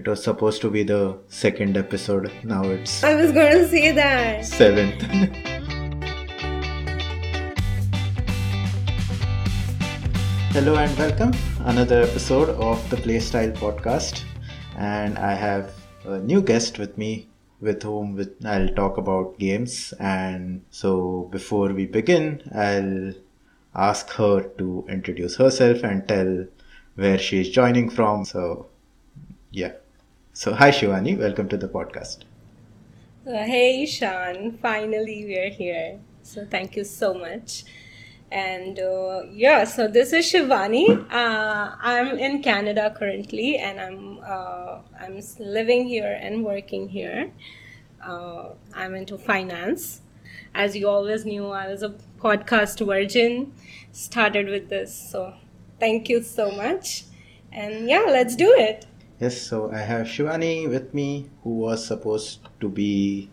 It was supposed to be the second episode. Now it's I was going to say that. seventh. Hello and welcome. Another episode of the Playstyle podcast. And I have a new guest with me with whom with, I'll talk about games. And so before we begin, I'll ask her to introduce herself and tell where she's joining from. So, yeah. So, hi Shivani, welcome to the podcast. Uh, hey, Ishan. Finally, we're here. So, thank you so much. And uh, yeah, so this is Shivani. Uh, I'm in Canada currently, and I'm uh, I'm living here and working here. Uh, I'm into finance. As you always knew, I was a podcast virgin. Started with this, so thank you so much. And yeah, let's do it. Yes, so I have Shivani with me, who was supposed to be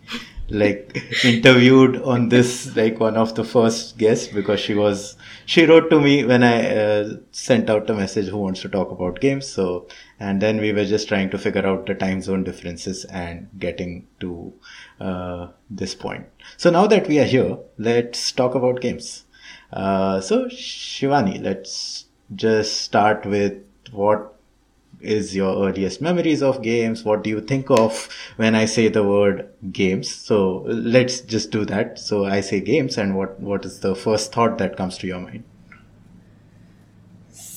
like interviewed on this, like one of the first guests, because she was she wrote to me when I uh, sent out a message who wants to talk about games. So, and then we were just trying to figure out the time zone differences and getting to uh, this point. So now that we are here, let's talk about games. Uh, so Shivani, let's just start with what is your earliest memories of games? What do you think of when I say the word games? So let's just do that. So I say games, and what what is the first thought that comes to your mind?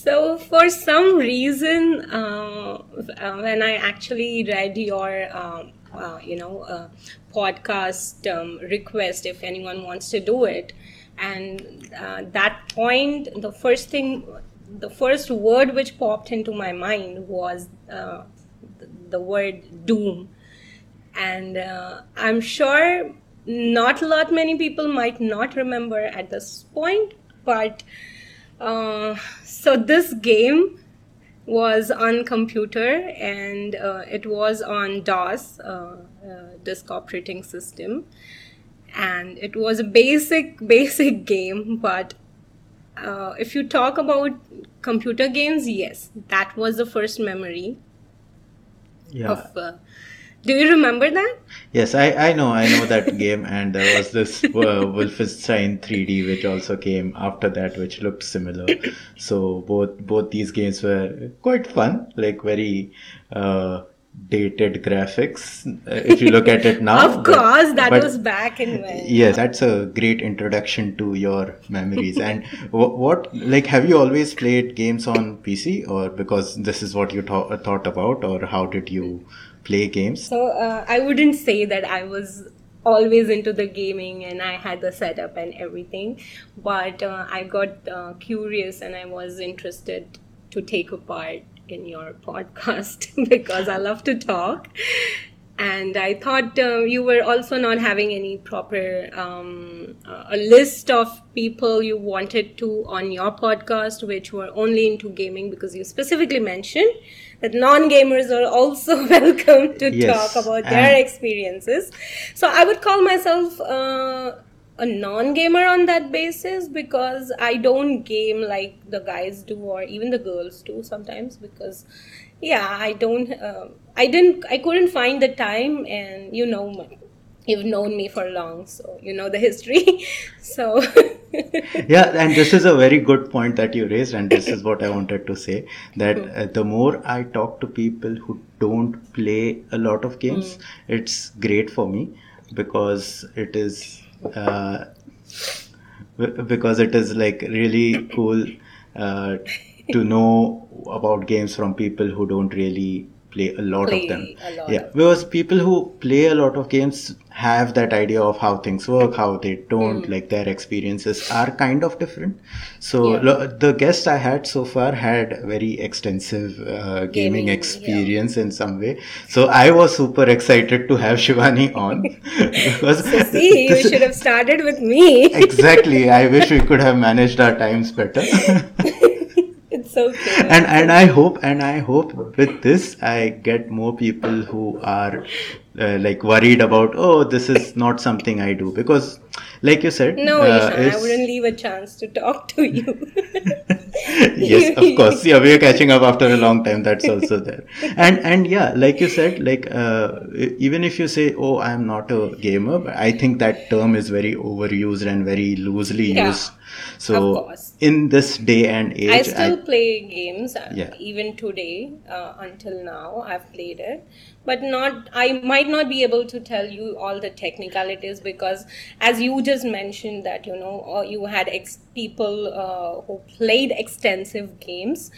So, for some reason, uh, uh, when I actually read your, um, uh, you know, uh, podcast um, request, if anyone wants to do it, and uh, that point, the first thing, the first word which popped into my mind was uh, the, word doom. And uh, i'm sure not a lot many people might not remember at this point but uh, so this game was on computer and uh, it was on dos uh, uh, disk operating system. And it was a basic basic game but uh, if you talk about computer games yes that was the first memory Yeah. of uh, do you remember that Yes, I, I know, I know that game, and there was this uh, Wolfenstein 3D which also came after that, which looked similar. So both both these games were quite fun, like very uh, dated graphics. uh, If you look at it now, of but- course that but- was back in when Yes, that's a great introduction to your memories. And wh- what, like, have you always played games on PC, or because this is what you thought thought about, or how did you play games? So uh, I wouldn't say that I was always into the gaming and I had the setup and everything, but uh, I got uh, curious and I was interested to take a part in your podcast because I love to talk. And I thought uh, you were also not having any proper um, uh, a list of people you wanted to on your podcast, which were only into gaming, because you specifically mentioned that non-gamers are also welcome to Yes, talk about their experiences. So I would call myself uh, a non-gamer on that basis because I don't game like the guys do or even the girls do sometimes because yeah I don't uh, I didn't I couldn't find the time and you know my- you've known me for long so you know the history. So yeah and this is a very good point that you raised and this is what i wanted to say that uh, the more i talk to people who don't play a lot of games it's great for me because it is uh, because it is like really cool uh, to know about games from people who don't really play a lot Play of them. Lot. Yeah of because people who play a lot of games have that idea of how things work how they don't Hmm. like their experiences are kind of different. So Yeah. lo- the guest i had so far had very extensive uh, gaming, Gaming, yeah. experience in some way. So i was super excited to have shivani on. Because so see you should have started with me. Exactly. I wish we could have managed our times better and and i hope and i hope with this i get more people who are uh, like worried about oh this is not something i do. Because like you said no uh, Ishan, I wouldn't leave a chance to talk to you yes, of course. Yeah, we are catching up after a long time. That's also there. And and yeah, like you said, like uh, even if you say, "Oh, I am not a gamer," but I think that term is very overused and very loosely Yeah. used. Of So course. in this day and age, I still play games uh, Yeah. even today uh, until now I've played it but not I might not be able to tell you all the technicalities because as you just mentioned that you know uh, you had ex- people uh, who played extensive games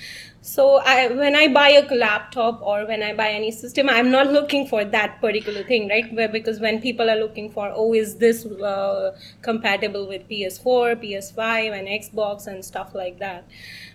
so I, when I buy a laptop or when I buy any system, I'm not looking for that particular thing, right? Where, because when people are looking for, oh, is this uh, compatible with PS4, PS5, and Xbox and stuff like that?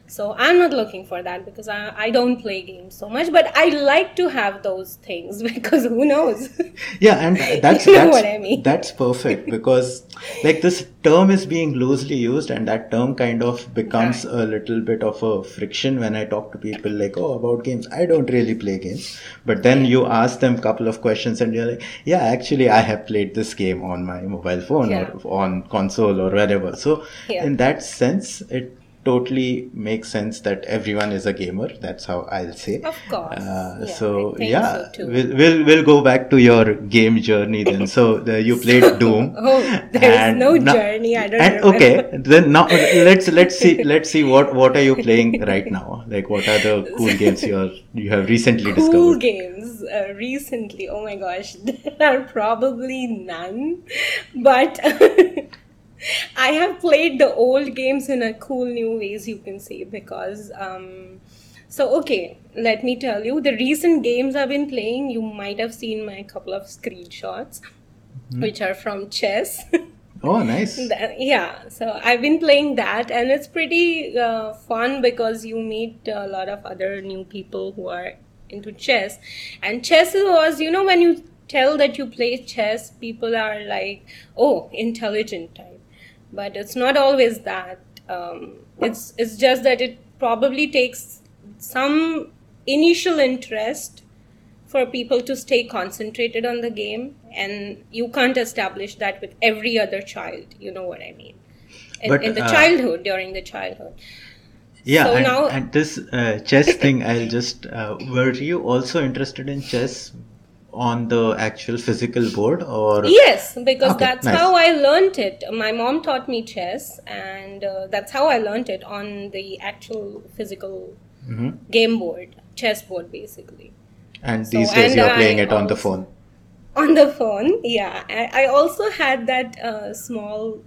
So I'm not looking for that because I, I don't play games so much, but I like to have those things because who knows? Yeah, and that's You know that's what I mean. that's perfect because like this term is being loosely used, and that term kind of becomes a little bit of a friction when I talk to people like, oh, about games. I don't really play games, but then you ask them a couple of questions, and you're like, yeah, actually, I have played this game on my mobile phone Yeah. or on console or wherever. So Yeah. in that sense, it totally makes sense that everyone is a gamer. That's how I'll say. Of course. Uh, Yeah, so yeah, so we'll, we'll we'll go back to your game journey then. So the, you played Doom. Oh, there's no now- journey. I don't and, remember. Okay, then now let's let's see let's see what what are you playing right now? Like what are the cool games you are you have recently cool discovered? Cool games uh, recently oh my gosh there are probably none but i have played the old games in a cool new ways you can say because um so okay let me tell you the recent games i've been playing you might have seen my couple of screenshots which are from chess. Oh, nice. Yeah so i've been playing that and it's pretty uh, fun because you meet a lot of other new people who are into chess. And chess was you know when you tell that you play chess people are like oh intelligent type but it's not always that um, it's it's just that it probably takes some initial interest for people to stay concentrated on the game and you can't establish that with every other child you know what i mean? In, But, in the uh, childhood during the childhood. Yeah, So and, now- and this uh, chess thing, I'll just uh, were you also interested in chess on the actual physical board or yes because Okay, that's nice. how i learned it my mom taught me chess and uh, that's how i learned it on the actual physical Mhm. game board chess board basically and So, these days and you're playing I it on the phone. on the phone yeah i, I also had that uh, small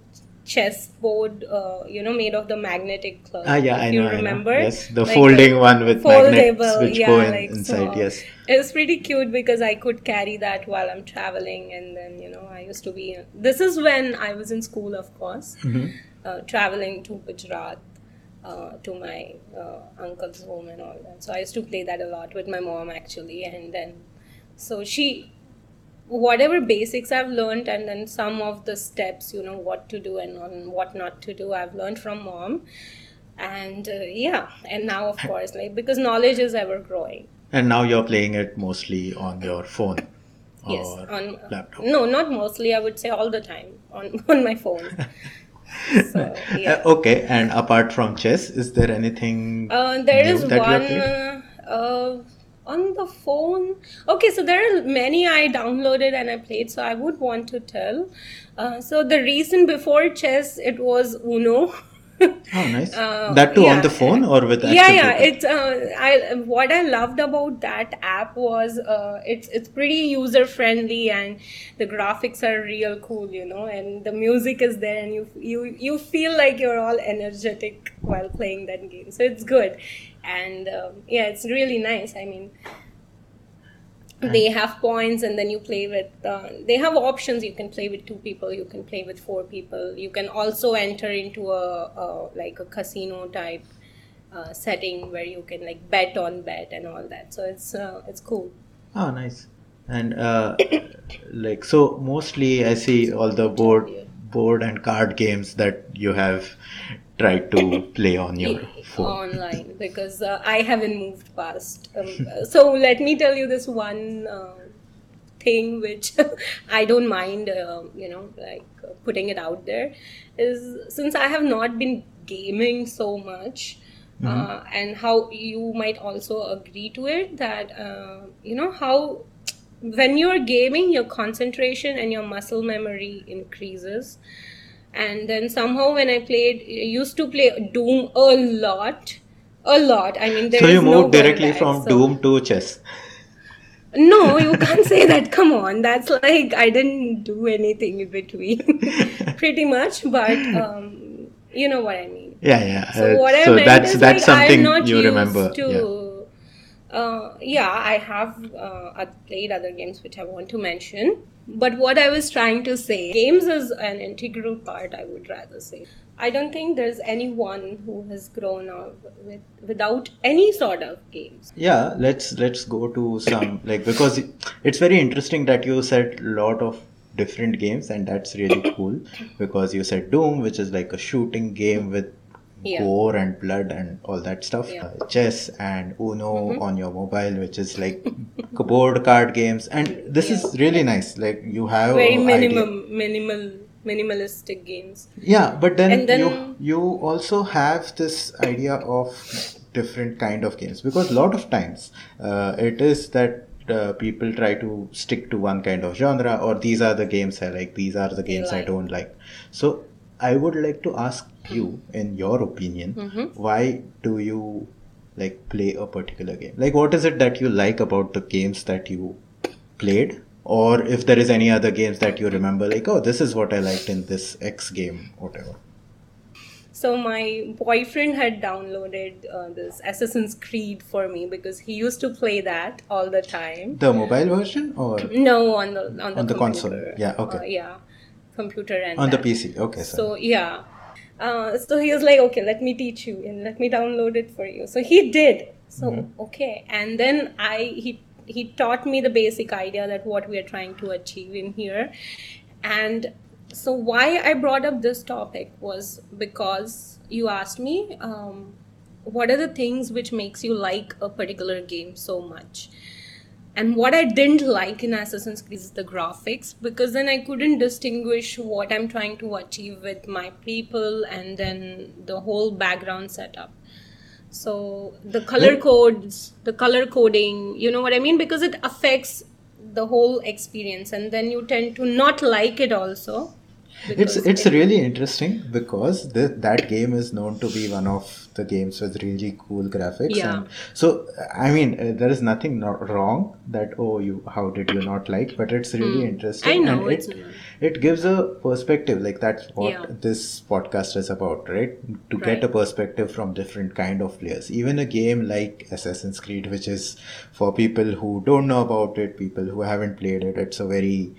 chess board uh, you know made of the magnetic club Ah, yeah, I you know, I know. remember Yes, the Like folding one with magnets which yeah, go in, like inside. small. Yes. it was pretty cute because i could carry that while i'm traveling and then you know i used to be this is when i was in school of course Mhm. uh, traveling to gujarat uh, to my uh, uncle's home and all that. So I used to play that a lot with my mom actually, and then so she, whatever basics I've learned, and then some of the steps, you know, what to do and on what not to do, I've learned from mom, and uh, yeah, and now of course, like because knowledge is ever growing. And now you're playing it mostly on your phone Yes, or on laptop. no, not mostly. I would say all the time on on my phone. so yeah. Uh, okay, and apart from chess, is there anything? Uh, there is one uh, on the phone. Okay, so there are many I downloaded and I played, so I would want to tell. Uh, so the reason before chess, it was Uno. Oh, nice. Uh, that too on the phone or with yeah yeah people? it's uh, i what i loved about that app was uh, it's it's pretty user friendly and the graphics are real cool you know and the music is there and you you you feel like you're all energetic while playing that game so it's good and um, yeah it's really nice. I mean they have points and then you play with uh, they have options. You can play with two people you can play with four people. You can also enter into a, a like a casino type uh, setting where you can like bet on bet and all that. So it's uh, it's cool. Oh, nice. And uh, like so, mostly I see all the board, board and card games that you have tried to play on your phone. online because uh, I haven't moved past. Um, so let me tell you this one uh, thing which I don't mind, uh, you know, like uh, putting it out there is since I have not been gaming so much. uh, and how you might also agree to it that uh, you know how when you're gaming your concentration and your muscle memory increases and then somehow when i played used to play doom a lot a lot i mean there so you is no moved directly back, from so- Doom to chess. no you can't say that come on that's like i didn't do anything in between pretty much but um you know what i mean Yeah, yeah. so uh, what I so meant that's is that's like I'm something not you used remember. to. Yeah. Uh, yeah, I have uh, played other games which I want to mention. But what I was trying to say, games is an integral part. I would rather say. I don't think there's anyone who has grown up with without any sort of games. Yeah, let's let's go to some like because it's very interesting that you said a lot of different games and that's really cool because you said Doom, which is like a shooting game with Yeah. gore and blood and all that stuff. Yeah. Mm-hmm. Uh, chess and Uno on your mobile, which is like board card games, and this is really nice. Like you have Very a idea. minimal, minimalistic games. Yeah, but then, then- you you also have this idea of different kind of games because a lot of times uh, it is that uh, people try to stick to one kind of genre or these are the games I like, these are the games I don't like. So I would like to ask you, in your opinion, Mm-hmm. why do you like play a particular game? Like, what is it that you like about the games that you played? Or if there is any other games that you remember, like, oh, this is what I liked in this X game, whatever. So my boyfriend had downloaded uh, this Assassin's Creed for me because he used to play that all the time. The mobile version or No, on the on the, On the console. Yeah, okay. Uh, yeah, computer and on the. PC? Okay, sir. So yeah, uh, so he was like, okay, let me teach you and let me download it for you. So he did. So Mm-hmm. okay, and then I he he taught me the basic idea that what we are trying to achieve in here, and so why I brought up this topic was because you asked me. Um, what are the things which makes you like a particular game so much and what I didn't like in Assassin's Creed is the graphics because then I couldn't distinguish what I'm trying to achieve with my people and then the whole background setup. So the color codes, the color coding, you know what I mean? Because it affects the whole experience and then you tend to not like it also. It's it's it- really interesting because th- that game is known to be one of the games with really cool graphics. Yeah. And so I mean, uh, there is nothing not wrong that oh you how did you not like, but it's really interesting. Hmm. I know, and it's it not. it gives a perspective. Like that's what Yeah. this podcast is about, right? To get a perspective from different kind of players. Even a game like Assassin's Creed, which is for people who don't know about it, people who haven't played it, it's a very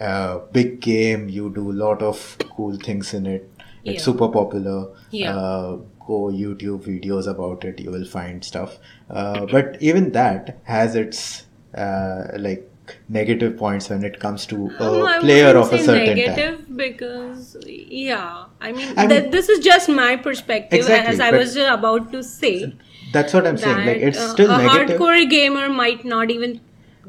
uh, big game. You do a lot of cool things in it. It's super popular. Yeah. Uh, go YouTube videos about it. You will find stuff. Uh, but even that has its uh, like negative points when it comes to a Um, player of a certain negative type. because yeah, I mean, I mean- this is just my perspective, Exactly, as I was about to say. That's what I'm saying. Like it's uh, still a negative. hardcore gamer might not even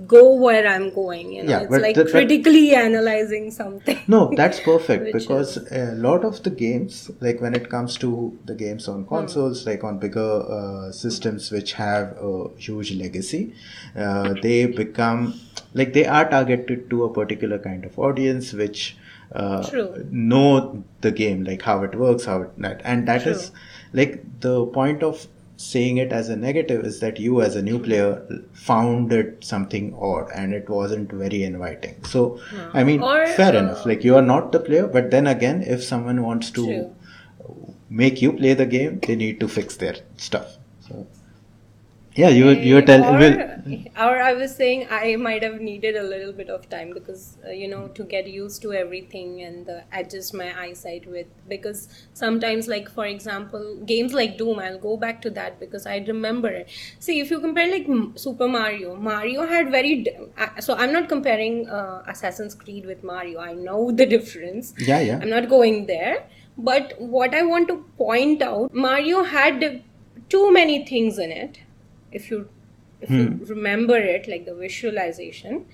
go where I'm going. You know, Yeah, it's like critically analyzing something. No, that's perfect because a lot of the games, like when it comes to the games Hmm. on consoles, like on bigger uh, systems which have a huge legacy, uh, they become like they are targeted to a particular kind of audience which uh, True. know the game, like how it works, how it that, and that is True. like the point of saying it as a negative is that you as a new player found it something odd and it wasn't very inviting. So i mean Or, fair uh, enough. Like you are not the player but then again if someone wants to True. make you play the game they need to fix their stuff yeah you you were telling or, or I was saying I might have needed a little bit of time because uh, you know to get used to everything and uh, adjust my eyesight with because sometimes like for example games like Doom I'll go back to that because I remember it. See if you compare like Super Mario, Mario had very d- so I'm not comparing uh, Assassin's Creed with Mario. I know the difference. yeah yeah I'm not going there. But what I want to point out, Mario had too many things in it. If you if you remember it, like the visualization,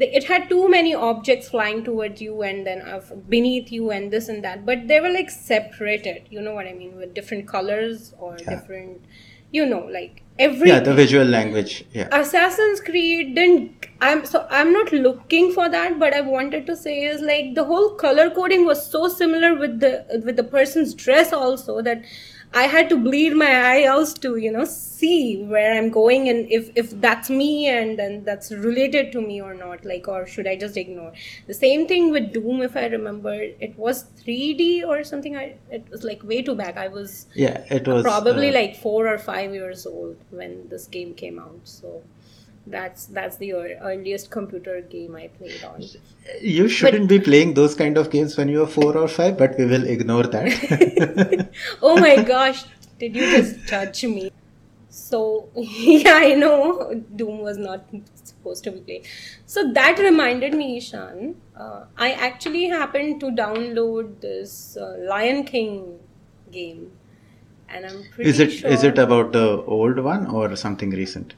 it had too many objects flying towards you and then uh, beneath you and this and that but they were like separated you know what i mean with different colors or Yeah. different you know like every Yeah, the visual language. Yeah. Assassin's Creed didn't. I'm so I'm not looking for that, but I wanted to say is like the whole color coding was so similar with the with the person's dress also that I had to bleed my eye out to you know see where I'm going and if if that's me and then that's related to me or not like or should I just ignore? The same thing with Doom if I remember. It was 3D or something. I it was like way too back. I was Yeah, it was probably uh, like four or five years old when this game came out so that's that's the earliest computer game i played on You shouldn't be playing those kind of games when you are four or five, but we will ignore that. oh my gosh did you just judge me so yeah i know doom was not supposed to be played so that reminded me ishan uh, i actually happened to download this uh, lion king game and i'm pretty is it sure is it about the old one or something recent?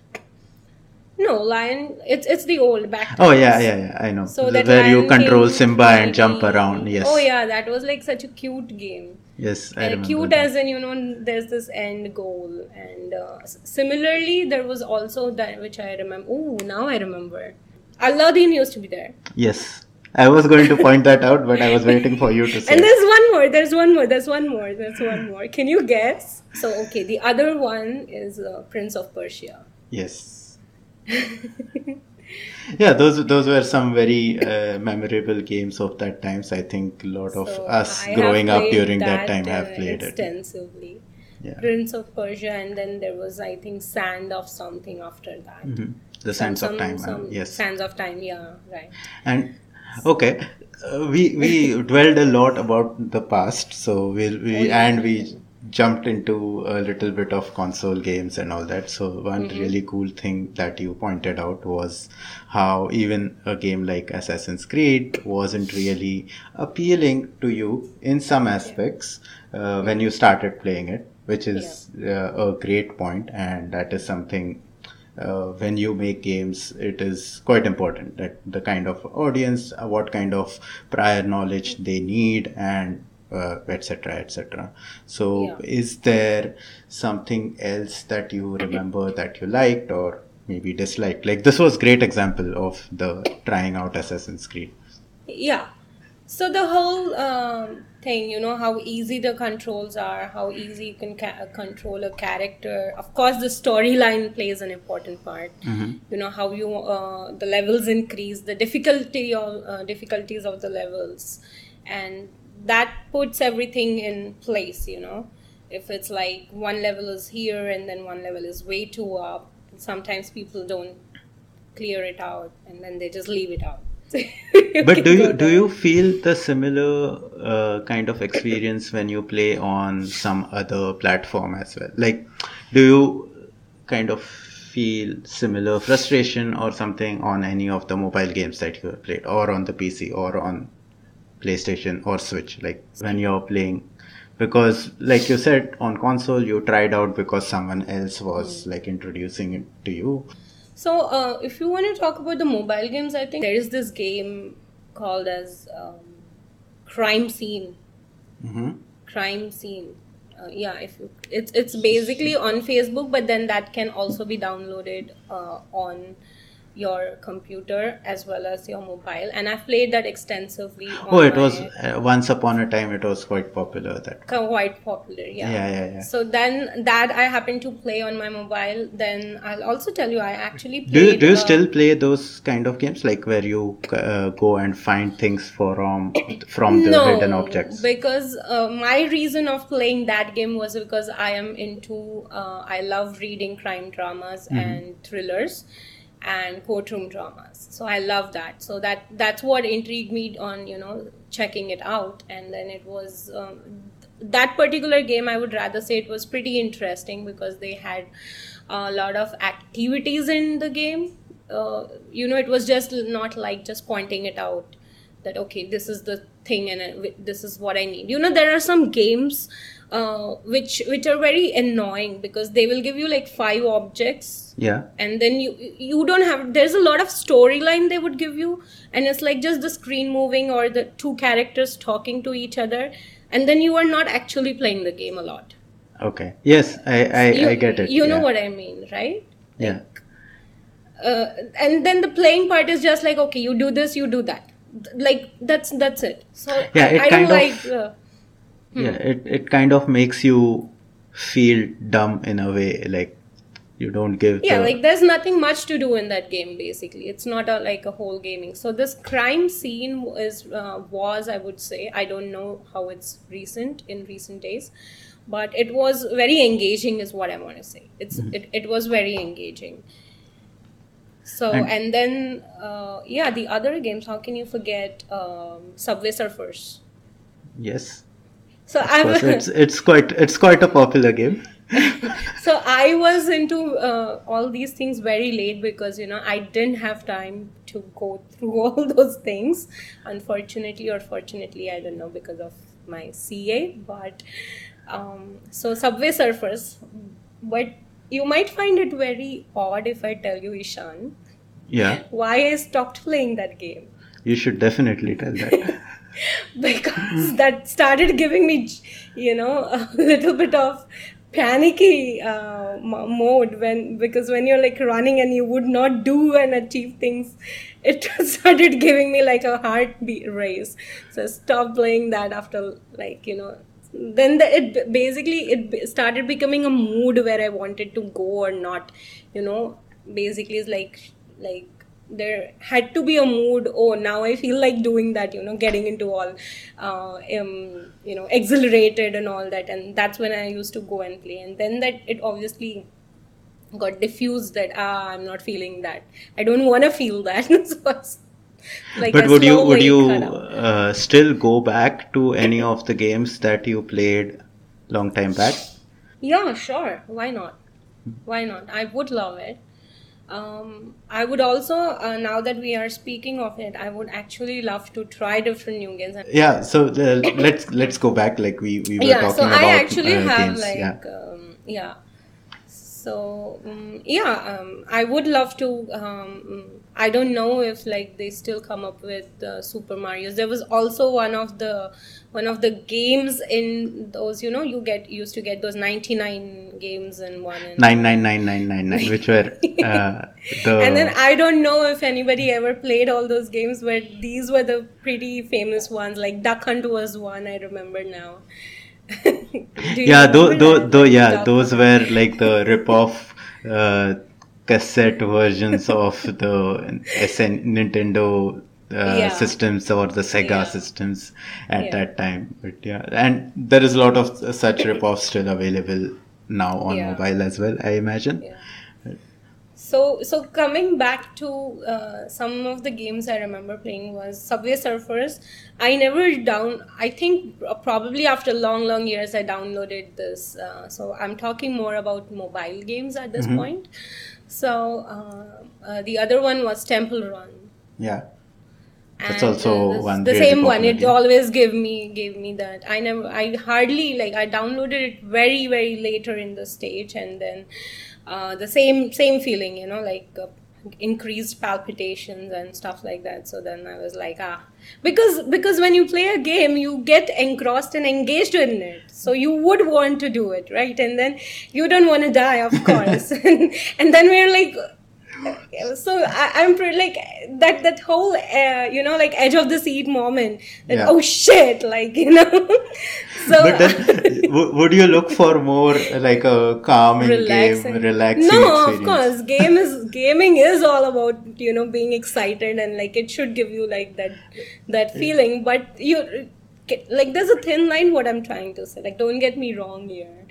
No lion it's it's the old back Oh yeah, yeah, yeah. I know. So The- that where you control Simba and jump around. Yes. Oh yeah, that was like such a cute game. Yes, I and remember. cute that. as in you know, there's this end goal, and uh, similarly there was also that which I remember. Oh, now I remember. Aladdin used to be there, Yes. I was going to point that out, but I was waiting for you to say. and there's one more. There's one more. There's one more. There's one more. Can you guess? So okay, the other one is uh, Prince of Persia. Yes. Yeah, those those were some very uh, memorable games of that times. I think a lot of So us I growing up during that, time have uh, played it. extensively. Yeah. Prince of Persia, and then there was, I think, Sand of something after that. Mhm. The Some- Sands of some- Time. uh, some yes. Sands of Time, yeah, right. And okay, uh, we we dwelled a lot about the past, so we'll, we Oh, and we jumped into a little bit of console games and all that. So one Mm-hmm. really cool thing that you pointed out was how even a game like Assassin's Creed wasn't really appealing to you in some aspects uh, when you started playing it, which is uh, a great point, and that is something uh, when you make games, it is quite important that the kind of audience, uh, what kind of prior knowledge they need, and uh, etc. etc. So, Yeah. is there something else that you remember that you liked or maybe disliked? Like this was great example of the trying out Assassin's Creed. Yeah. So the whole um, thing, you know, how easy the controls are, how easy you can ca- control a character. Of course, the storyline plays an important part. You know how you uh, the levels increase, the difficulty of uh, difficulties of the levels, and that puts everything in place. You know, if it's like one level is here and then one level is way too up, sometimes people don't clear it out and then they just leave it out. but do you do you feel the similar uh, kind of experience when you play on some other platform as well like do you kind of feel similar frustration or something on any of the mobile games that you have played or on the pc or on playstation or switch like when you're playing because like you said on console you tried out because someone else was like introducing it to you So, uh, if you want to talk about the mobile games, I think there is this game called as um, Crime Scene. hmm Crime Scene. Uh, yeah, if you, it's it's basically on Facebook, but then that can also be downloaded uh, on your computer as well as your mobile. And I've played that extensively. On oh it was uh, once upon a time it was quite popular that quite popular. Yeah. yeah yeah yeah So then that I happen to play on my mobile. Then I'll also tell you I actually played. Do you, do you uh, still play those kind of games like where you uh, go and find things from from the hidden objects? because uh, my reason of playing that game was because I am into uh, I love reading crime dramas Mm-hmm. and thrillers and courtroom dramas. So I love that. So that that's what intrigued me on you know checking it out. And then it was um, that particular game. I would rather say it was pretty interesting because they had a lot of activities in the game. Uh, you know, it was just not like just pointing it out that okay this is the thing and uh, this is what i need you know there are some games uh, which which are very annoying because they will give you like five objects. Yeah. And then you you don't have there's a lot of storyline they would give you. And it's like just the screen moving or the two characters talking to each other. And then you are not actually playing the game a lot. Okay. Yes i i, you, I get it. you know yeah. what i mean right? Yeah. Uh, and then the playing part is just like okay you do this you do that. Like that's that's it. So Yeah, i, it I kind don't of- like uh, yeah it, it kind of makes you feel dumb in a way like you don't give yeah the, like there's nothing much to do in that game basically. It's not a, like a whole gaming. So this crime scene is uh, was i would say i don't know how it's recent in recent days but it was very engaging is what i want to say. It's it, it was very engaging. So And- and, then uh, yeah the other games how can you forget um, subway surfers? Yes so of i course it's it's quite it's quite a popular game. So i was into uh, all these things very late because you know i didn't have time to go through all those things. Unfortunately or fortunately i don't know because of my ca but um, so subway surfers. But you might find it very odd if i tell you ishan yeah. why i stopped playing that game. You should definitely tell that because that started giving me you know a little bit of panicky uh, mo- mode when because when you're like running and you would not do and achieve things it started giving me like a heartbeat race. So I stopped playing that after like you know then the, it basically it started becoming a mood where i wanted to go or not you know. Basically it's like like there had to be a mood oh now i feel like doing that you know getting into all uh, um, you know exhilarated and all that and that's when i used to go and play and then that it obviously got diffused that ah i'm not feeling that i don't want to feel that so like but would you would you uh, still go back to any of the games that you played long time back Yeah, sure. Why not? Why not? I would love it. Um, I would also, uh, now that we are speaking of it, I would actually love to try different new games. And yeah so uh, let's let's go back like we, we were yeah, talking so about I actually uh, have games like, yeah um, yeah. So um, yeah, um, I would love to. I don't know if like they still come up with uh, Super Mario's. There was also one of the one of the games in those. You know, you get used to get those ninety nine games in one. And, 999999 which were uh, the and then I don't know if anybody ever played all those games, but these were the pretty famous ones. Like Duck Hunt was one. I remember now. Yeah though though, though yeah those were like the rip off uh, cassette versions of the SN Nintendo uh, Yeah. systems or the Sega Yeah. systems at Yeah. that time but yeah and there is a lot of such rip offs still available now on mobile as well I imagine. So, so coming back to uh, some of the games I remember playing was Subway Surfers. I never down. I think probably after long, long years I downloaded this. Uh, so I'm talking more about mobile games at this point. So uh, uh, the other one was Temple Run. yeah. That's And, also uh, one the same one it always gave me gave me that. I never i hardly like i downloaded it very very later in the stage and then uh, the same same feeling you know like uh, increased palpitations and stuff like that. So then i was like ah. Because because when you play a game you get engrossed and engaged in it. So you would want to do it right? And then you don't want to die of course. And, and then we're like so I, I'm pretty like that that whole uh, you know like edge of the seat moment that Yeah. oh shit like you know? So but then w- would you look for more like a calming relaxing. game relaxing. no experience? of course game is gaming is all about you know being excited and like it should give you like that that feeling. But you like there's a thin line what i'm trying to say. Like don't get me wrong here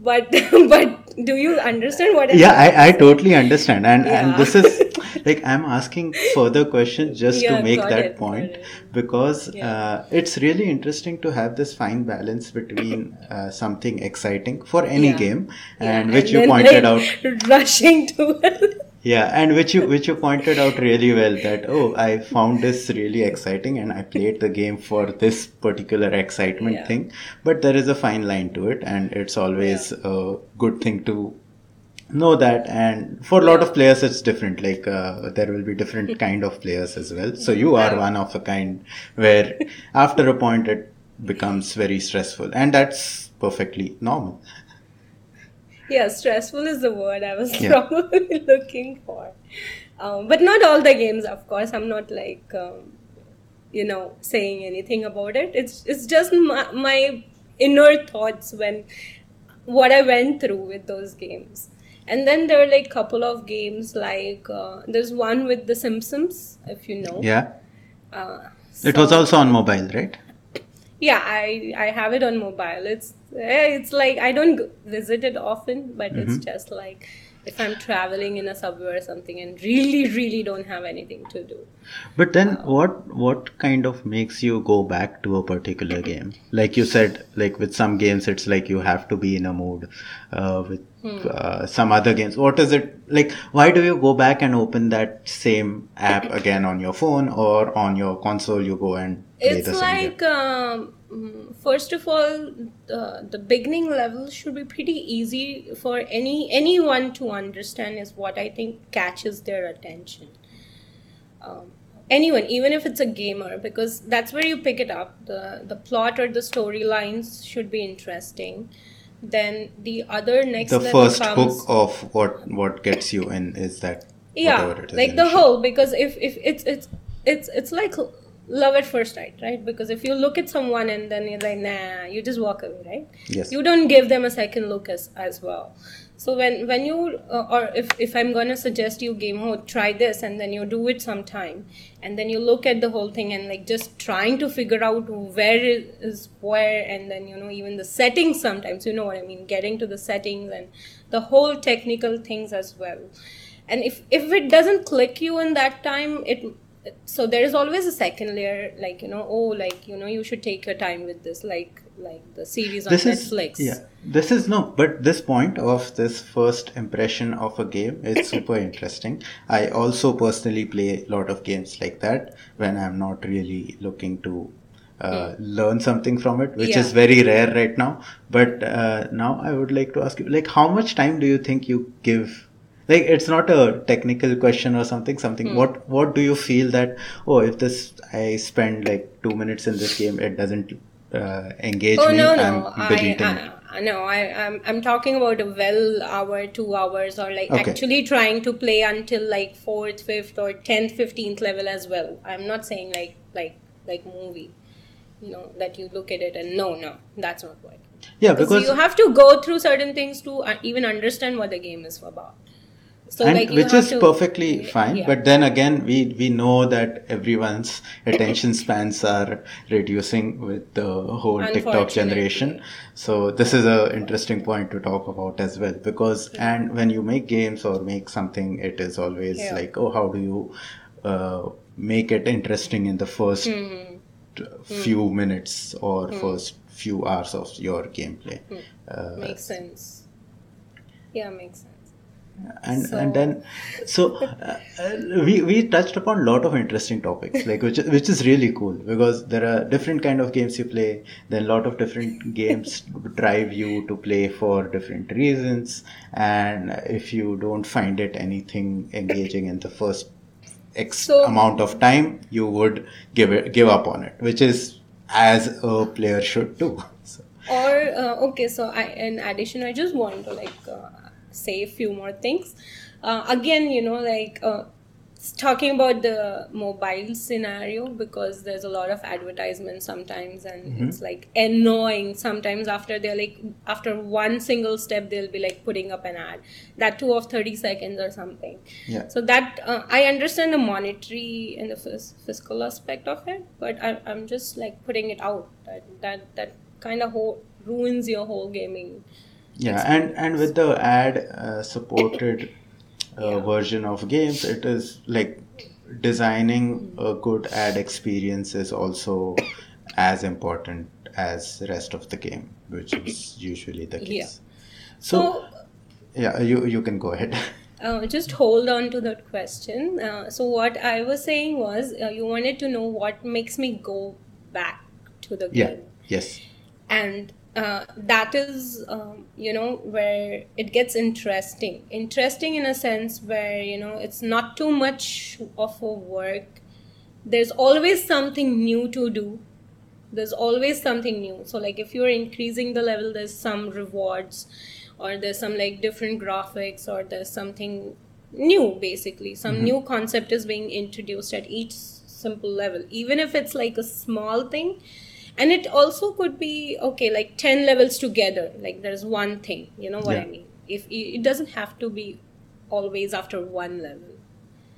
but but do you understand what I'm yeah I, I totally understand and and this is like i'm asking further questions just Yeah, to make that it, point because Yeah. uh, it's really interesting to have this fine balance between uh, something exciting for any Yeah. game Yeah, and which you pointed out rushing to. Yeah, and which you which you pointed out really well that oh I found this really exciting and I played the game for this particular excitement Yeah. thing, but there is a fine line to it, and it's always a good thing to know that. And for a lot of players, it's different. Like uh, there will be different kind of players as well. So you are Yeah. one of a kind where after a point it becomes very stressful, and that's perfectly normal. Yeah, stressful is the word I was Yeah. probably looking for. Um, but not all the games, of course. I'm not like, um, you know, saying anything about it. It's it's just my, my inner thoughts when what I went through with those games. And then there are like a couple of games like uh, there's one with The Simpsons, if you know. Yeah, Uh, it was also on mobile, right? yeah i i have it on mobile it's it's like i don't visit it often but Mm-hmm. it's just like if i'm traveling in a subway or something and really really don't have anything to do But then, what what kind of makes you go back to a particular game? Like you said, like with some games, it's like you have to be in a mood. Uh, with Hmm. uh, some other games, what is it like? Why do you go back and open that same app again on your phone or on your console? You go and it's the same game. like um, mm, first of all uh, the beginning level should be pretty easy for any anyone to understand is what i think catches their attention. Um, anyone even if it's a gamer because that's where you pick it up. The the plot or the storylines should be interesting. Then the other next The first comes hook of what what gets you in is that yeah like the whole because if if it's it's it's it's like love at first sight right? Because if you look at someone and then you're like nah you just walk away right? Yes. you don't give them a second look as as well. So when when you uh, or if if i'm gonna suggest you game oh try this and then you do it sometime and then you look at the whole thing and like just trying to figure out where is is where and then you know even the settings sometimes you know what i mean getting to the settings and the whole technical things as well. And if if it doesn't click you in that time it so there is always a second layer like you know oh like you know you should take your time with this like like the series on this netflix is yeah this is no but this point of this first impression of a game is super interesting i also personally play a lot of games like that when i'm not really looking to uh, learn something from it which Hmm. Yeah. is very rare right now but uh, now i would like to ask you like how much time do you think you give like it's not a technical question or something something. Hmm. what what do you feel that oh if this i spend like two minutes in this game it doesn't uh, engage oh me no i'm no. I, deleting I, I no I I'm, I'm talking about a well hour two hours or like Okay. actually trying to play until like fourth fifth or 10th 15th level as well. I'm not saying like like like movie you know that you look at it and no no that's not what. Yeah because because you have to go through certain things to uh, even understand what the game is about so and like which is to- perfectly fine yeah. but then again we we know that everyone's attention spans are reducing with the whole tiktok generation. So this is a interesting point to talk about as well because and when you make games or make something it is always Yeah. like oh how do you uh, make it interesting in the first t- few minutes or first few hours of your gameplay? Uh, makes sense. Yeah makes sense and So- and then so uh, uh, we we touched upon a lot of interesting topics like which which is really cool because there are different kind of games you play then a lot of different games drive you to play for different reasons. And if you don't find it anything engaging in the first x So- amount of time you would give it give up on it which is as a player should do. So, or uh, okay so I, in addition i just want to like uh, say a few more things. Uh, again you know like uh, talking about the mobile scenario because there's a lot of advertisements sometimes and it's like annoying. Sometimes after they're like after one single step they'll be like putting up an ad. That too of 30 seconds or something. Yeah. So that uh, i understand the monetary and the phys- fiscal aspect of it but I, i'm just like putting it out. That that, that kind of whole, ruins your whole gaming yeah and and with the ad uh, supported uh, Yeah. version of games it is like designing a good ad experience is also as important as rest of the game which is usually the case Yeah. so so yeah you you can go ahead Uh, just hold on to that question. Uh, so what I was saying was, uh, you wanted to know what makes me go back to the game. Yeah. Yes. and uh, that is, um, you know, where it gets interesting. Interesting in a sense where you know it's not too much of a work. There's always something new to do. There's always something new. So like if you're increasing the level, there's some rewards, or there's some like different graphics, or there's something new basically. Some new concept is being introduced at each simple level, even if it's like a small thing and it also could be okay like 10 levels together like there's one thing you know what Yeah. i mean if it doesn't have to be always after one level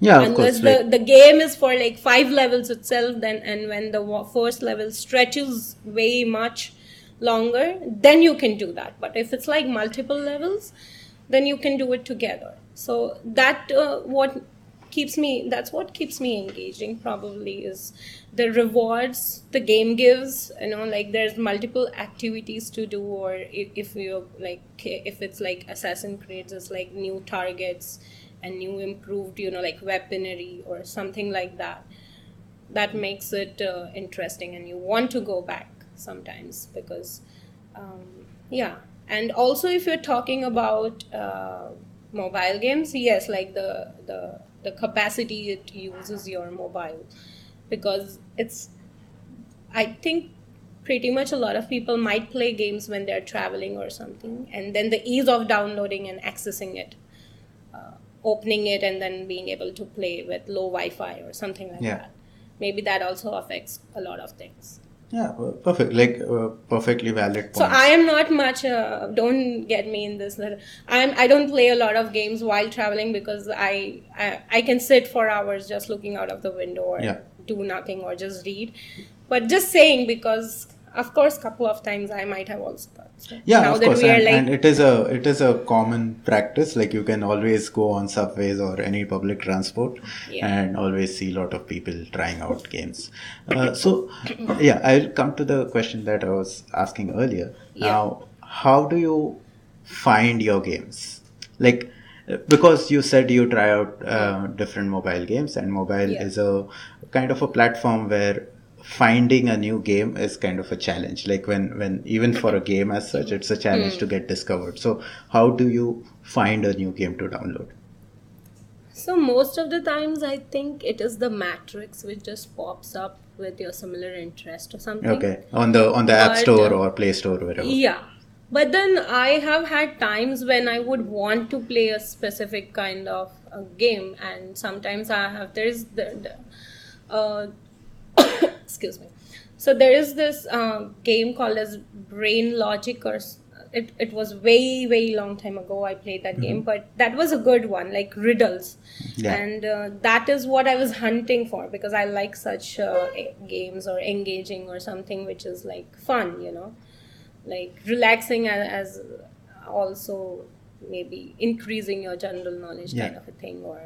Yeah, of unless course. the, like- the game is for like five levels itself then and when the first level stretches way much longer then you can do that but if it's like multiple levels then you can do it together so that uh, what keeps me that's what keeps me engaging probably is the rewards the game gives you know like there's multiple activities to do or if, if you like if it's like Assassin's Creed it's like new targets and new improved you know like weaponry or something like that that makes it uh, interesting and you want to go back sometimes because um, yeah. And also if you're talking about uh, mobile games yes like the the the capacity it uses your mobile. Because it's i think pretty much a lot of people might play games when they're traveling or something and then the ease of downloading and accessing it uh, opening it and then being able to play with low wi-fi or something like Yeah. that. Maybe that also affects a lot of things yeah, perfect. Like uh, perfectly valid so i am not much uh, don't get me in this i'm i don't play a lot of games while traveling because I, I i can sit for hours just looking out of the window or Yeah. do nothing or just read but just saying because of course couple of times i might have also thought so yeah now of that course we are and, like and it is a it is a common practice like you can always go on subways or any public transport Yeah. and always see a lot of people trying out games uh, so yeah i'll come to the question that i was asking earlier Yeah. now how do you find your games like because you said you try out uh, different mobile games and mobile Yeah. is a kind of a platform where finding a new game is kind of a challenge like when when even for a game as such it's a challenge Hmm. to get discovered so how do you find a new game to download So most of the times, I think it is the matrix which just pops up with your similar interest or something. okay on the on the app store or play store wherever Yeah. But then I have had times when I would want to play a specific kind of a game, and sometimes I have there's the, the uh, excuse me. So there is this uh, game called as Brain Logic, or it it was way way long time ago. I played that game, but that was a good one, like riddles, Yeah. and uh, that is what I was hunting for because I like such uh, games or engaging or something which is like fun, you know like relaxing a- as also maybe increasing your general knowledge Yeah. kind of a thing or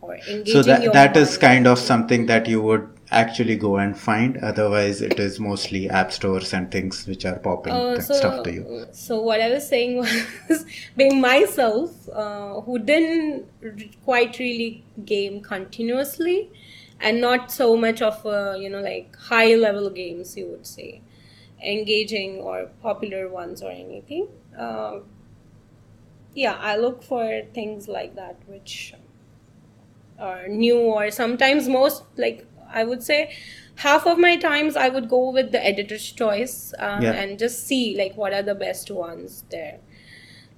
or engaging so that that is kind of something that you would actually go and find. Otherwise it is mostly app stores and things which are popping Uh, so, stuff to you. so what I was saying was being myself uh, who didn't quite really game continuously and not so much of a, you know like high level games you would say engaging or popular ones or anything uh, yeah I look for things like that which are new or sometimes most like I would say half of my times I would go with the editor's choice uh, Yeah. and just see like what are the best ones there.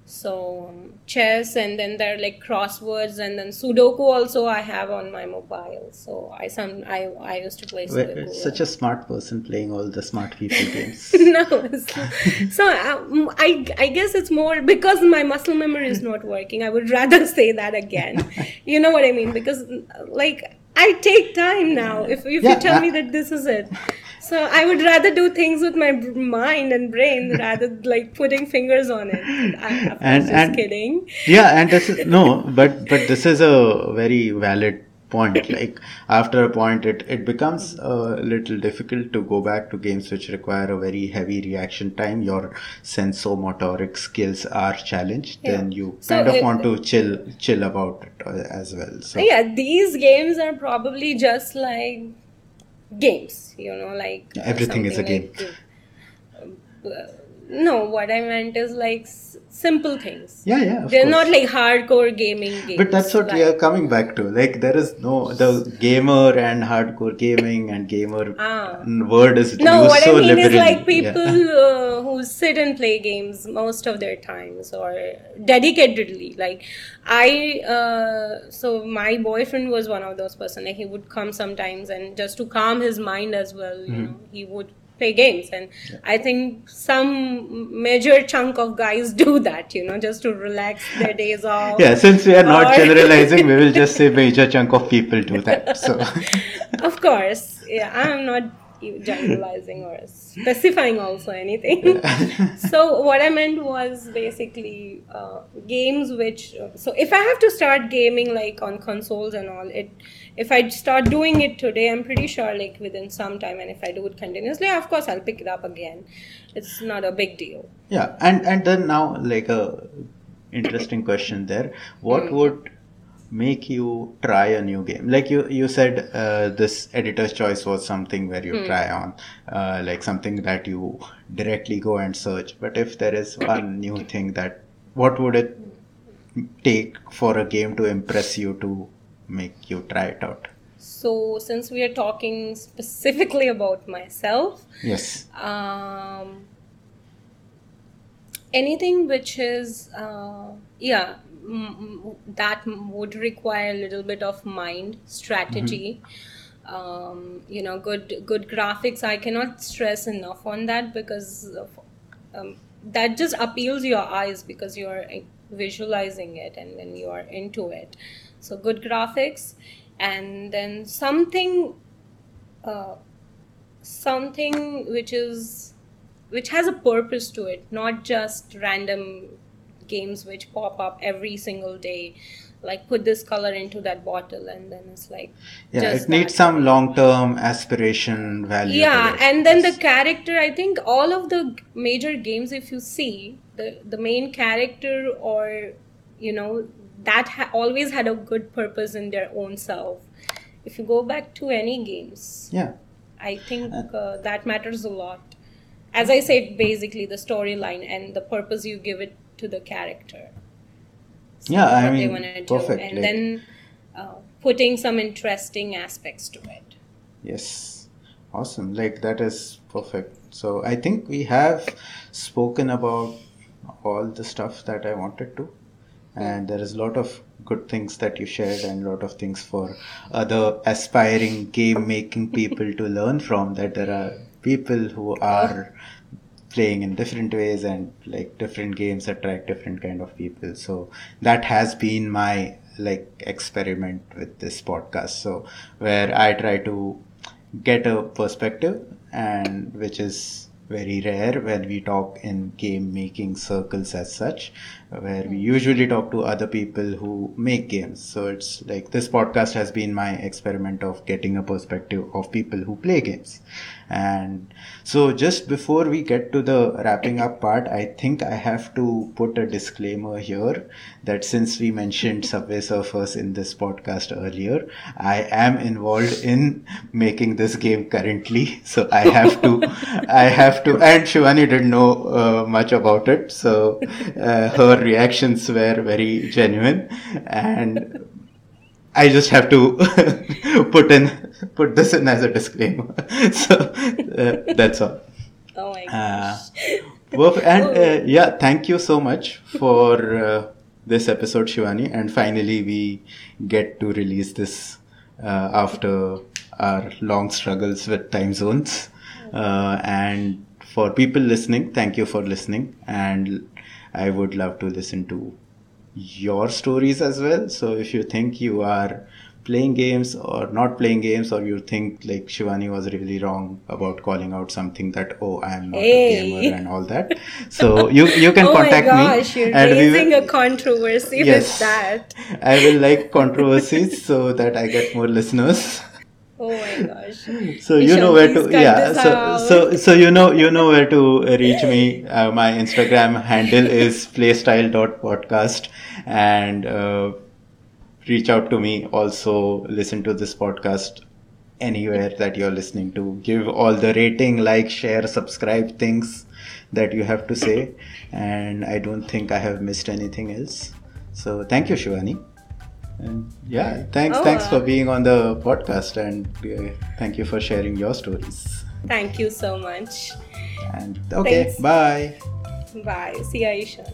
So um, chess and then there are like crosswords and then Sudoku also I have on my mobile. So I some I I used to play Sudoku. such a smart person playing all the smart people games no so, so um, I, I guess it's more because my muscle memory is not working i would rather say that again you know what i mean because like i take time now if, if Yeah, you tell I- me uh, that this is it. So i would rather do things with my mind and brain rather like putting fingers on it. I, And- just and- kidding. Yeah and this is no but but this is a very valid point. Like after a point, it, it becomes a little difficult to go back to games which require a very heavy reaction time. Your sensomotoric skills are challenged. Yeah. Then you So kind of it- want to chill chill about it uh, as well. So yeah these games are probably just like games you know like Everything is a like, uh, no what i meant is like s- simple things yeah, yeah. They're course. not like hardcore gaming games But that's what we are coming back to. Like there is no the gamer and hardcore gaming and gamer Ah. word is No, what so I mean liberally. is like Yeah. people uh, who sit and play games most of their times or dedicatedly. Like I, uh, so my boyfriend was one of those person. Like he would come sometimes and just to calm his mind as well, you Mm-hmm. know, he would play games. And I think some major chunk of guys do that, you know, just to relax their days off. Yeah, since we are not Or- generalizing, we will just say major chunk of people do that. So of course yeah i'm not generalizing or specifying also anything so what i meant was basically uh, games which so if i have to start gaming like on consoles and all it if i start doing it today i'm pretty sure like within some time and if i do it continuously of course i'll pick it up again it's not a big deal yeah, and and then now like a interesting question there. What would make you try a new game? Like you you said, uh, this editor's choice was something where you try on, uh, like something that you directly go and search. But if there is one new thing that, what would it take for a game to impress you to make you try it out? so since we are talking specifically about myself Yes. um, anything which is uh, yeah m- m- that would require a little bit of mind strategy um, you know good good graphics i cannot stress enough on that because of, um, that just appeals your eyes because you're uh, visualizing it and then you are into it so good graphics and then something uh, something which is which has a purpose to it not just random games which pop up every single day like put this color into that bottle and then it's like Yeah, it needs that. some long-term aspiration value. yeah and then the character i think all of the major games if you see the the main character or you know that ha- always had a good purpose in their own self if you go back to any games yeah. I think uh, that matters a lot. As I said, basically the storyline and the purpose you give it to the character. So Yeah, I mean, perfect, and like- then uh, putting some interesting aspects to it. Yes, awesome. Like that is perfect. So I think we have spoken about all the stuff that I wanted to, and there is a lot of good things that you shared and a lot of things for other aspiring game making people to learn from. That there are people who are playing in different ways and like different games attract different kind of people so that has been my like experiment with this podcast so where i try to get a perspective and which is very rare when we talk in game making circles as such where we usually talk to other people who make games. So it's like this podcast has been my experiment of getting a perspective of people who play games and so just before we get to the wrapping up part i think i have to put a disclaimer here that since we mentioned subway surfers in this podcast earlier i am involved in making this game currently. So i have to i have to and shivani didn't know uh, much about it. So uh, her reactions were very genuine. And I just have to put in put this in as a disclaimer. so uh, that's all. Oh my Uh, gosh. perfect. And uh, yeah, thank you so much for uh, this episode, Shivani. And finally, we get to release this uh, after our long struggles with time zones. Uh, and for people listening, thank you for listening. And I would love to listen to your stories as well. So if you think you are playing games or not playing games, or you think like Shivani was really wrong about calling out something that oh I am not Hey. a gamer and all that. So you you can oh my contact gosh, me you're and we raising will, a controversy Yes. with that. I will like controversies so that I get more listeners. Oh my gosh. So you know where to yeah. So out. so so you know you know where to reach me. Uh, my Instagram handle is playstyle.podcast and uh, reach out to me. Also listen to this podcast anywhere that you're listening to. Give all the rating, like, share, subscribe things that you have to say. And I don't think I have missed anything else. So thank you, Shivani. And yeah, thanks, Oh, thanks uh, for being on the podcast, and uh, thank you for sharing your stories. Thank you so much. And okay, Thanks. bye. Bye. See you, Ishan.